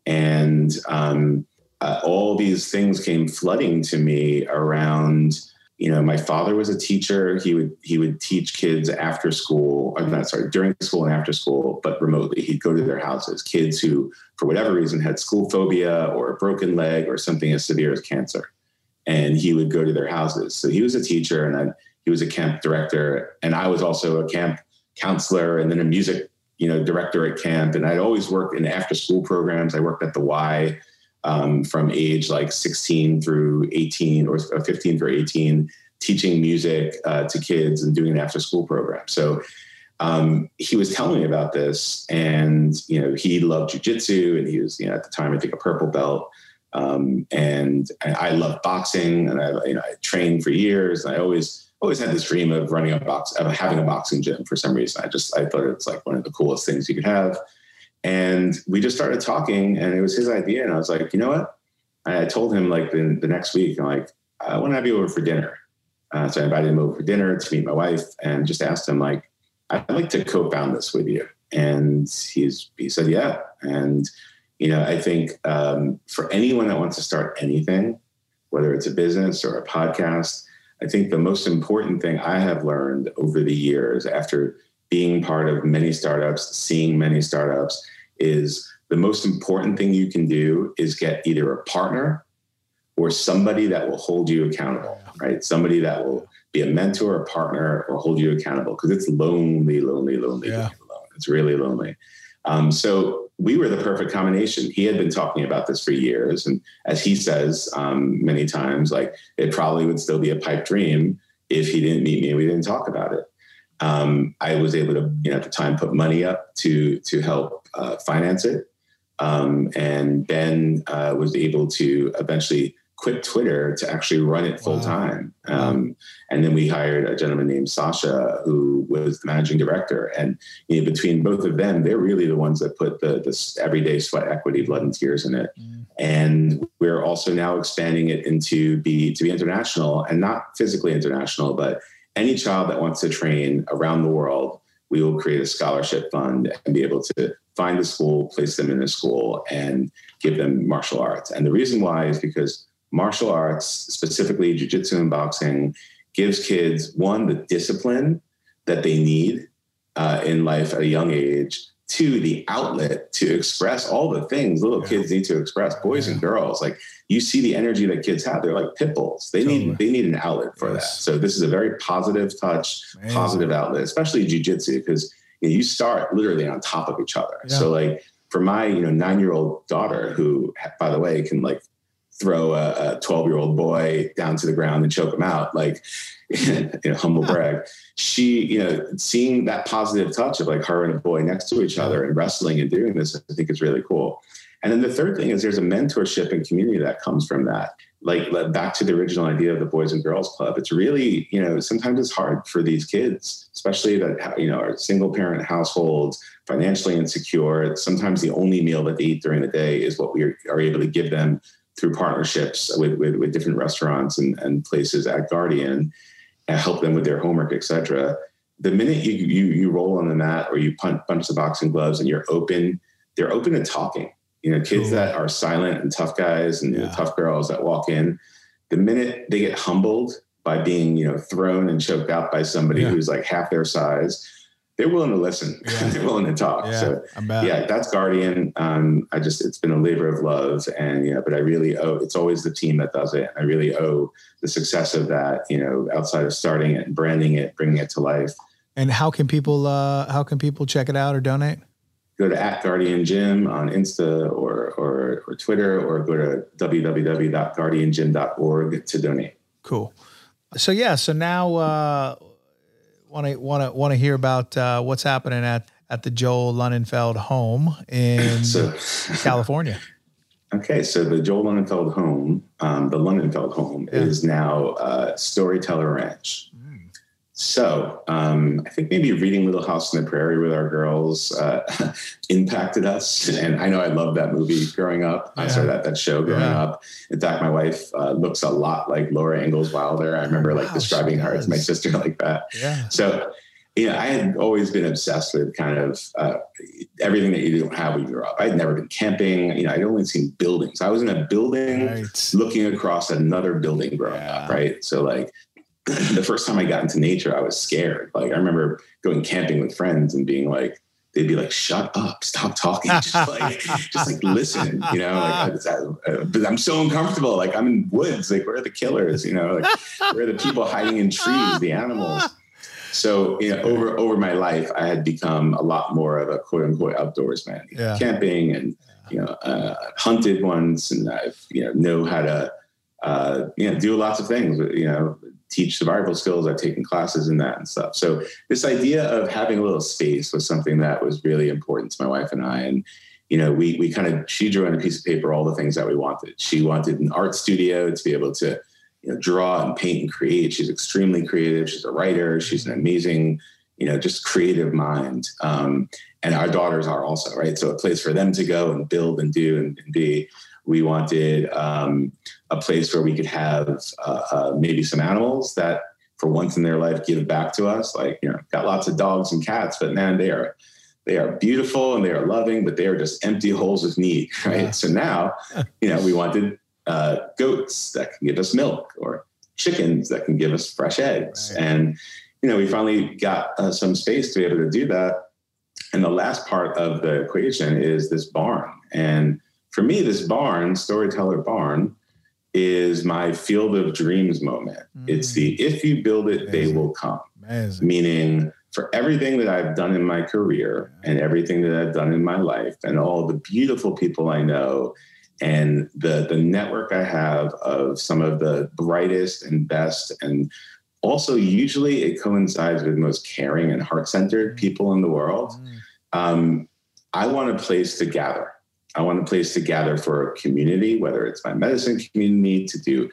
and um, uh, all these things came flooding to me around you know my father was a teacher. He would he would teach kids after school I'm not sorry during school and after school but remotely. He'd go to their houses. Kids who for whatever reason had school phobia or a broken leg or something as severe as cancer. And he would go to their houses. So he was a teacher and then he was a camp director. And i was also a camp counselor and then a music you know director at camp. And i'd always worked in after school programs. I worked at the y um, from age like 16 through 18 or 15 through 18, teaching music uh, to kids and doing an after school program. So um, he was telling me about this, and you know, he loved jujitsu, and he was, you know, at the time I think a purple belt. Um, and, I love boxing, and I, you know, I trained for years. And I always, always had this dream of running a box, of having a boxing gym. For some reason, I just, I thought it was like one of the coolest things you could have. And we just started talking, and it was his idea. And I was like, you know what? I told him like the, the next week, I'm like, I want to have you over for dinner. Uh, so I invited him over for dinner to meet my wife, and just asked him like, I'd like to co-found this with you. And he's he said, yeah. And you know, I think um, for anyone that wants to start anything, whether it's a business or a podcast, I think the most important thing I have learned over the years after being part of many startups, seeing many startups, is the most important thing you can do is get either a partner or somebody that will hold you accountable, right? Somebody that will be a mentor, a partner, or hold you accountable because it's lonely, lonely, lonely. Yeah. It's really lonely. Um, so we were the perfect combination. He had been talking about this for years. And as he says um, many times, like it probably would still be a pipe dream if he didn't meet me and we didn't talk about it. Um, I was able to, you know, at the time put money up to, to help uh, finance it. Um, and Ben uh, was able to eventually quit Twitter to actually run it full time. Wow. Um, and then we hired a gentleman named Sasha, who was the managing director. And you know, between both of them, they're really the ones that put the, the everyday sweat equity, blood and tears in it. Mm. And we're also now expanding it into be to be international and not physically international, but any child that wants to train around the world, we will create a scholarship fund and be able to find a school, place them in a school, and give them martial arts. And the reason why is because martial arts, specifically jujitsu and boxing, gives kids one, the discipline that they need uh, in life at a young age, two, the outlet to express all the things little yeah. kids need to express, boys yeah. and girls. Like you see the energy that kids have. They're like pit bulls. They totally. need they need an outlet for yes. that. So this is a very positive touch, Amazing. positive outlet, especially jujitsu, because you, know, you, start literally on top of each other. Yeah. So like for my you know nine year old daughter, who by the way can like throw a 12 year old boy down to the ground and choke him out like [laughs] you know humble brag. She you know seeing that positive touch of like her and a boy next to each other and wrestling and doing this i think is really cool. And then the third thing is there's a mentorship and community that comes from that. Like back to the original idea of the boys and girls club it's really you know sometimes it's hard for these kids especially that you know are single parent households financially insecure. Sometimes the only meal that they eat during the day is what we are, are able to give them through partnerships with, with, with different restaurants and, and places at Guardian and help them with their homework, etc. The minute you, you, you roll on the mat or you punch, punch the boxing gloves and you're open, they're open to talking. You know, kids that are silent and tough guys and yeah. tough girls that walk in, the minute they get humbled by being, you know, thrown and choked out by somebody yeah. who's like half their size, they're willing to listen. [laughs] Yeah. they're willing to talk. Yeah, so yeah, that's Guardian. Um, I just it's been a labor of love, and yeah, but I really owe. It's always the team that does it. I really owe the success of that. You know, outside of starting it, and branding it, bringing it to life. And how can people uh, how can people check it out or donate? Go to at Guardian Gym on Insta or or, or Twitter, or go to www.guardiangym.org to donate. Cool. So yeah, so now. Uh, want to want to want to hear about uh, what's happening at at the Joel Lunenfeld home in [laughs] so, [laughs] California. Okay, so the Joel Lunenfeld home, um, the Lunenfeld home, yeah. is now uh, Storyteller Ranch. So um, I think maybe reading Little House on the Prairie with our girls uh, [laughs] impacted us. And I know I loved that movie growing up. Yeah. I saw that that show growing yeah. up. In fact, my wife uh, looks a lot like Laura Ingalls Wilder. I remember like wow, describing her as my sister [laughs] like that. Yeah. So you know, I had always been obsessed with kind of uh, everything that you don't have when you grow up. I'd never been camping. You know, I'd only seen buildings. I was in a building right. looking across another building growing yeah. up, right? So like the first time I got into nature, I was scared. Like I remember going camping with friends and being like, they'd be like, "Shut up, stop talking, [laughs] just like, just like listen," you know. Like, I, but I'm so uncomfortable. Like I'm in woods. Like where are the killers? You know, like where are the people hiding in trees? The animals. So you know, over over my life, I had become a lot more of a quote unquote outdoorsman. Yeah. Camping and you know, uh, hunted once, and I you know know how to uh, you know do lots of things. You know, teach survival skills. I've taken classes in that and stuff. So this idea of having a little space was something that was really important to my wife and I. And you know, we we kind of she drew on a piece of paper all the things that we wanted. She wanted an art studio to be able to you know, draw and paint and create. She's extremely creative. She's a writer. She's an amazing, you know, just creative mind. Um, and our daughters are also right. So a place for them to go and build and do and, and be. We wanted um, a place where we could have uh, uh, maybe some animals that, for once in their life, give back to us. Like you know, got lots of dogs and cats, but man, they are they are beautiful and they are loving, but they are just empty holes of need, [laughs] right? Yeah. So now, [laughs] you know, we wanted uh, goats that can give us milk or chickens that can give us fresh eggs. Right. And, you know, we finally got uh, some space to be able to do that. And the last part of the equation is this barn. And for me, this barn, Storyteller Barn, is my field of dreams moment. Mm. It's the mm. if you build it, Amazing. they will come. Amazing. Meaning, for everything that I've done in my career and everything that I've done in my life and all the beautiful people I know and the the network I have of some of the brightest and best and also usually it coincides with most caring and heart-centered mm. people in the world. Mm. Um, I want a place to gather. I want a place to gather for a community, whether it's my medicine community to do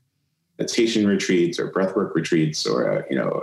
meditation retreats or breathwork retreats or uh, you know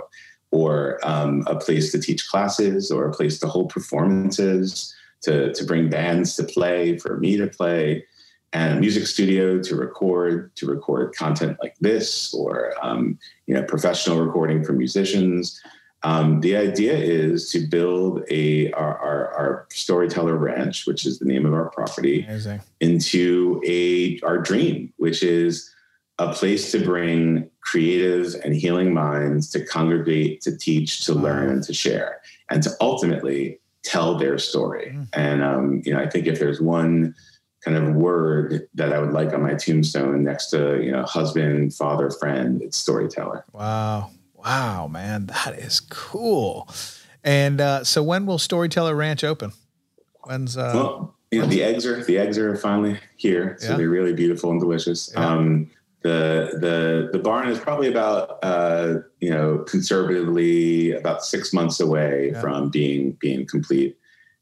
or um, a place to teach classes or a place to hold performances to, to bring bands to play for me to play and a music studio to record to record content like this or um, you know professional recording for musicians um, the idea is to build a our, our, our, storyteller ranch which is the name of our property Amazing. into a our dream which is a place to bring creative and healing minds to congregate to teach to wow. learn and to share and to ultimately tell their story mm. and um, you know i think if there's one kind of word that I would like on my tombstone next to, you know, husband, father, friend, it's storyteller. Wow. Wow, man. That is cool. And uh, so when will Storyteller Ranch open? When's uh well, you know, the eggs are the eggs are finally here. So yeah. they're really beautiful and delicious. Yeah. Um the the the barn is probably about uh, you know conservatively about six months away from being being complete.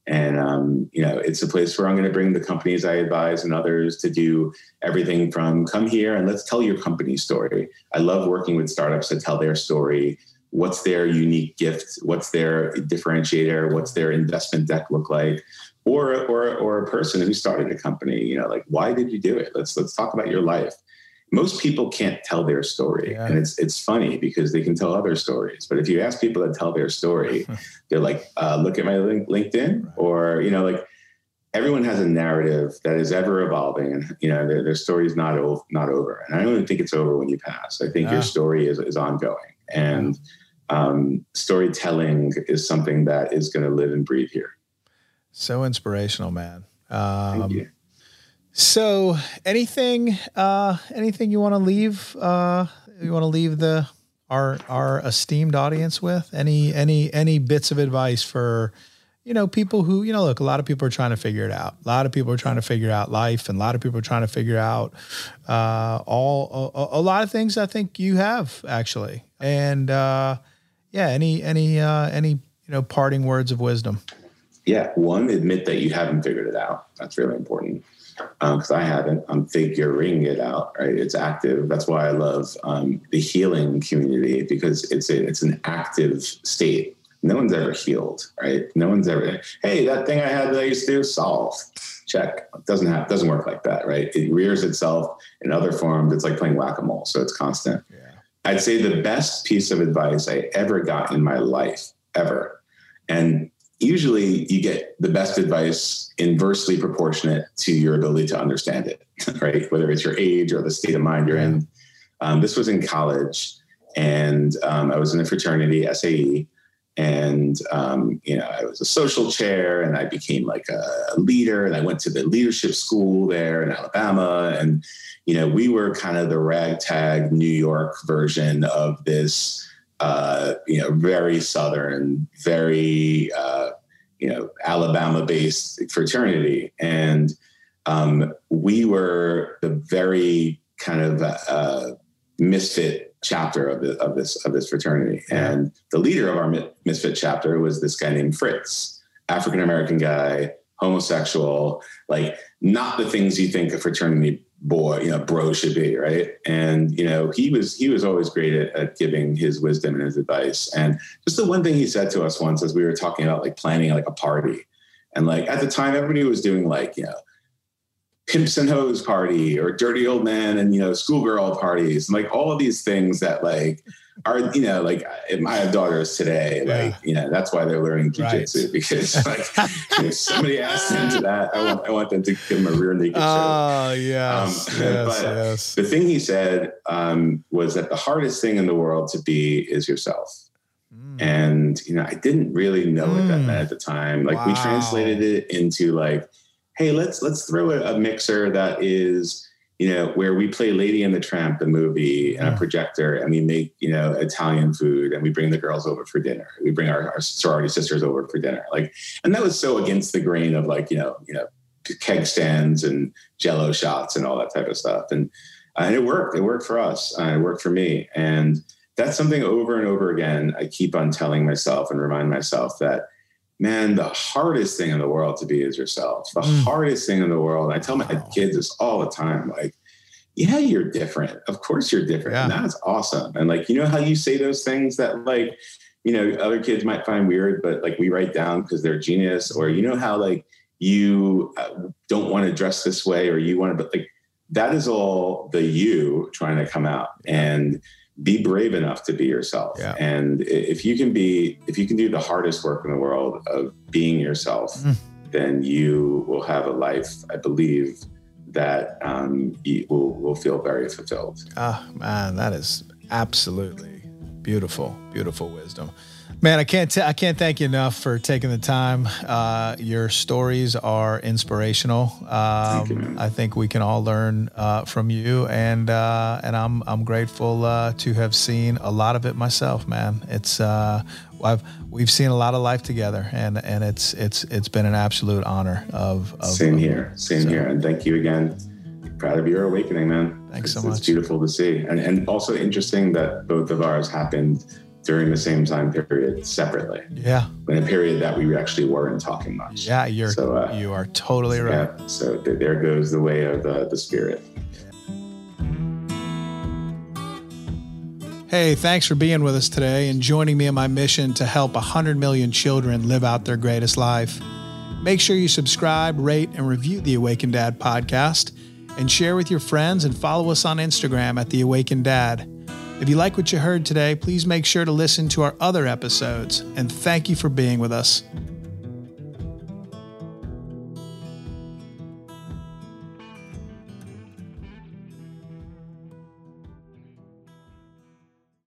And um, you know, it's a place where I'm going to bring the companies I advise and others to do everything from come here and let's tell your company story. I love working with startups to tell their story. What's their unique gift? What's their differentiator? What's their investment deck look like? Or, or, or a person who started a company, you know, like why did you do it? Let's let's talk about your life most people can't tell their story. Yeah. and it's it's funny because they can tell other stories. But if you ask people to tell their story [laughs] they're like uh, look at my link, linkedin right. or you know like everyone has a narrative that is ever evolving and you know their, their story is not, o- not over. And i don't even think it's over when you pass. I think yeah. your story is, is ongoing. And um, storytelling is something that is going to live and breathe here. So inspirational man. Um, Thank you so, anything, uh, anything you want to leave? Uh, you want to leave the our our esteemed audience with? Any any any bits of advice for you know people who you know look a lot of people are trying to figure it out. A lot of people are trying to figure out life and a lot of people are trying to figure out uh, all a, a, lot of things i think you have actually. And uh, yeah any any uh, any you know parting words of wisdom? Yeah one admit that you haven't figured it out. That's really important because um, I haven't. I'm figuring it out. Right, it's active. That's why I love um, the healing community because it's a, it's an active state. No one's ever healed, right? No one's ever. Hey, that thing I had that I used to do solved. Check. It doesn't have doesn't work like that, right? It rears itself in other forms. It's like playing whack a mole, so it's constant. Yeah. I'd say the best piece of advice I ever got in my life, ever, and usually you get the best advice inversely proportionate to your ability to understand it, [laughs] right? Whether it's your age or the state of mind you're in. Um, this was in college, and um, I was in a fraternity, SAE, and um, you know I was a social chair, and I became like a leader, and I went to the leadership school there in Alabama, and you know we were kind of the ragtag New York version of this uh, you know, very Southern, very, uh, you know, Alabama based fraternity. And um, we were the very kind of uh, misfit chapter of, the, of this of this fraternity. And the leader of our misfit chapter was this guy named Fritz, African American guy, homosexual, like not the things you think a fraternity boy, you know, bro should be, right? And you know, he was he was always great at, at, giving his wisdom and his advice. And just the one thing he said to us once as we were talking about like planning like a party, and like at the time everybody was doing like you know pimps and hoes party or dirty old man and you know schoolgirl parties and like all of these things that like are you know like I have daughters today like you know that's why they're learning jujitsu right. [laughs] because like if somebody asks them to that I want I want them to give them a rear naked oh yes, um, yes, but yes. the thing he said um, was that the hardest thing in the world to be is yourself mm. and you know I didn't really know mm. what that meant at the time like wow. we translated it into like hey, let's let's throw a, a mixer that is you know, where we play Lady and the Tramp, the movie, and a projector, and we make, you know, Italian food and we bring the girls over for dinner. We bring our, our, sorority sisters over for dinner. Like, and that was so against the grain of like, you know, you know, keg stands and jello shots and all that type of stuff. And, and it worked. It worked for us. Uh, it worked for me. And that's something over and over again I keep on telling myself and remind myself that man, the hardest thing in the world to be is yourself. The mm. hardest thing in the world. I tell my kids this all the time. Like, yeah, you're different. Of course you're different. Yeah. And that's awesome. And like, you know how you say those things that like, you know, other kids might find weird, but like we write down because they're genius, or you know how like you uh, don't want to dress this way, or you want to, but like that is all the you trying to come out. And be brave enough to be yourself. Yeah. And if you can be, if you can do the hardest work in the world of being yourself, mm. then you will have a life, I believe, that um, will, will feel very fulfilled. Ah, oh, man, that is absolutely beautiful, beautiful wisdom. Man, I can't t- I can't thank you enough for taking the time. Uh, your stories are inspirational. Um, you, I think we can all learn uh, from you, and uh, and I'm I'm grateful uh, to have seen a lot of it myself. Man, it's uh, I've we've seen a lot of life together, and and it's it's it's been an absolute honor. Of, of same here, same so. here, and thank you again. Proud of your awakening, man. Thanks it's, so much. It's beautiful to see, and and also interesting that both of ours happened during the same time period separately. Yeah. In a period that we actually weren't talking much. Yeah, you're so, uh, you are totally right. Yeah, so th- there goes the way of uh, the spirit. Hey, thanks for being with us today and joining me in my mission to help 100 million children live out their greatest life. Make sure you subscribe, rate, and review the Awakened Dad podcast and share with your friends and follow us on Instagram at The Awakened Dad. If you like what you heard today, please make sure to listen to our other episodes. And thank you for being with us.